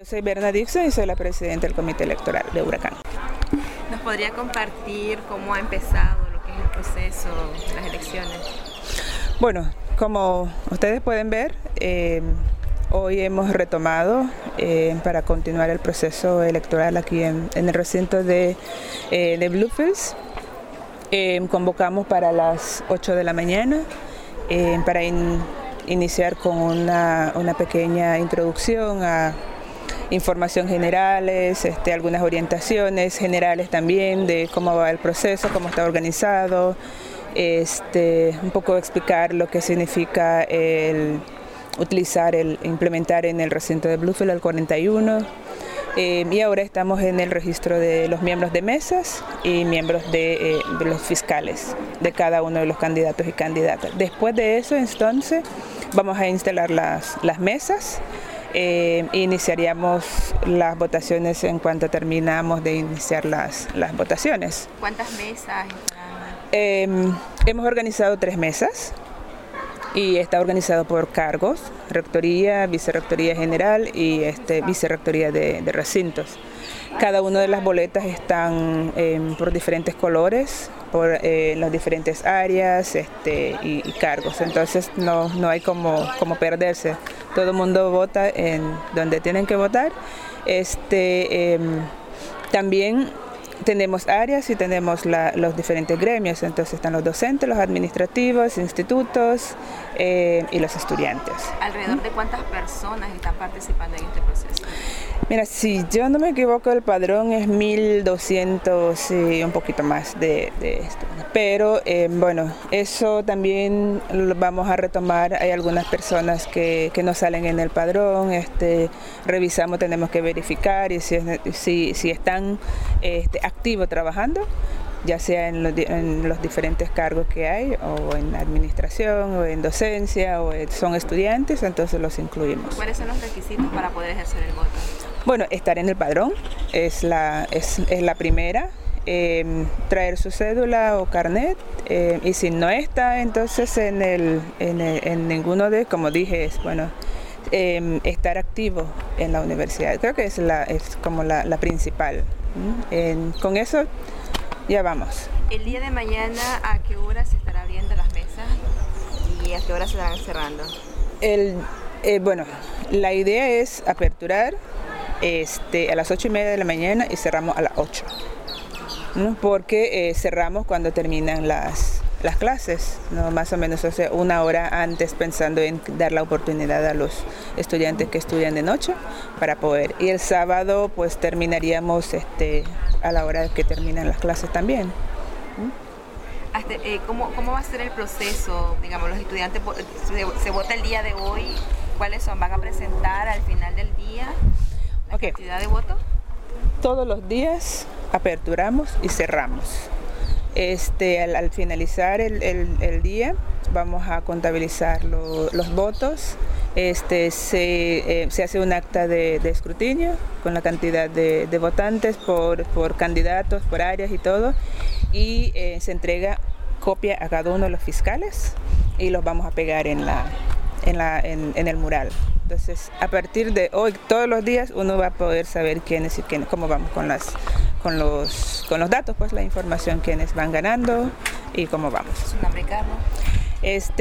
Yo soy Berna Dixon y soy la presidenta del Comité Electoral de Huracán. ¿Nos podría compartir cómo ha empezado lo que es el proceso de las elecciones? Bueno, como ustedes pueden ver, eh, hoy hemos retomado eh, para continuar el proceso electoral aquí en, el recinto de, eh, de Bluefields. convocamos para las 8 de la mañana para iniciar con una, una pequeña introducción a información generales, este, algunas orientaciones generales también de cómo va el proceso, cómo está organizado, este, un poco explicar lo que significa el utilizar, el implementar en el recinto de Bluefield el 41. Eh, y ahora estamos en el registro de los miembros de mesas y miembros de, eh, de, los fiscales de cada uno de los candidatos y candidatas. Después de eso, entonces, vamos a instalar las, las mesas eh, iniciaríamos las votaciones en cuanto terminamos de iniciar las, las votaciones. ¿Cuántas mesas? Em, hemos organizado tres mesas y está organizado por cargos, rectoría, vicerrectoría general y este, vicerrectoría de, de recintos. Cada una de las boletas están em, por diferentes colores, por eh, las diferentes áreas este, y, cargos, entonces no, no hay como, como perderse. Todo el mundo vota en donde tienen que votar. Este, em, también tenemos áreas y tenemos los diferentes gremios, entonces están los docentes, los administrativos, institutos eh, y los estudiantes. ¿Alrededor de cuántas personas están participando en este proceso? Mira, si yo no me equivoco, el padrón es 1200 y un poquito más de, esto. Pero eh, bueno, eso también lo vamos a retomar. Hay algunas personas que, no salen en el padrón, este, revisamos, tenemos que verificar y si, si, si están este, activos trabajando, ya sea en los, diferentes cargos que hay, o en administración, o en docencia, o son estudiantes, entonces los incluimos. ¿Cuáles son los requisitos para poder ejercer el voto? Bueno, estar en el padrón es la, es, la primera. Em, traer su cédula o carnet em, y si no está entonces en, el, en, ninguno de, como dije, es bueno, em, estar activo en la universidad. Creo que es, la, es como la, principal. Con eso ya vamos. El día de mañana, ¿a qué hora se estará abriendo las mesas y a qué hora se estarán cerrando? El, eh, bueno, la idea es aperturar este, a las ocho y media de la mañana y cerramos a las 8. Porque eh, cerramos cuando terminan las, las clases, ¿no? más o menos o una hora antes pensando en dar la oportunidad a los estudiantes que estudian de noche para poder. Y el sábado pues terminaríamos este, a la hora que terminan las clases también. Eh, ¿cómo, ¿cómo, va a ser el proceso? Digamos, los estudiantes, se, vota el día de hoy, ¿cuáles son? ¿Van a presentar al final del día la cantidad de votos? Todos los días aperturamos y cerramos. Este, al, finalizar el, día vamos a contabilizar los votos. Este, se, eh, se, hace un acta de, escrutinio con la cantidad de, votantes por, candidatos, por áreas y todo. Y eh, se entrega copia a cada uno de los fiscales y los vamos a pegar en, en el mural. Entonces, a partir de hoy, todos los días, uno va a poder saber quiénes y quiénes, cómo vamos con las con los, con los datos, pues la información, quiénes van ganando y cómo vamos. ¿Su nombre, Carlos? Este,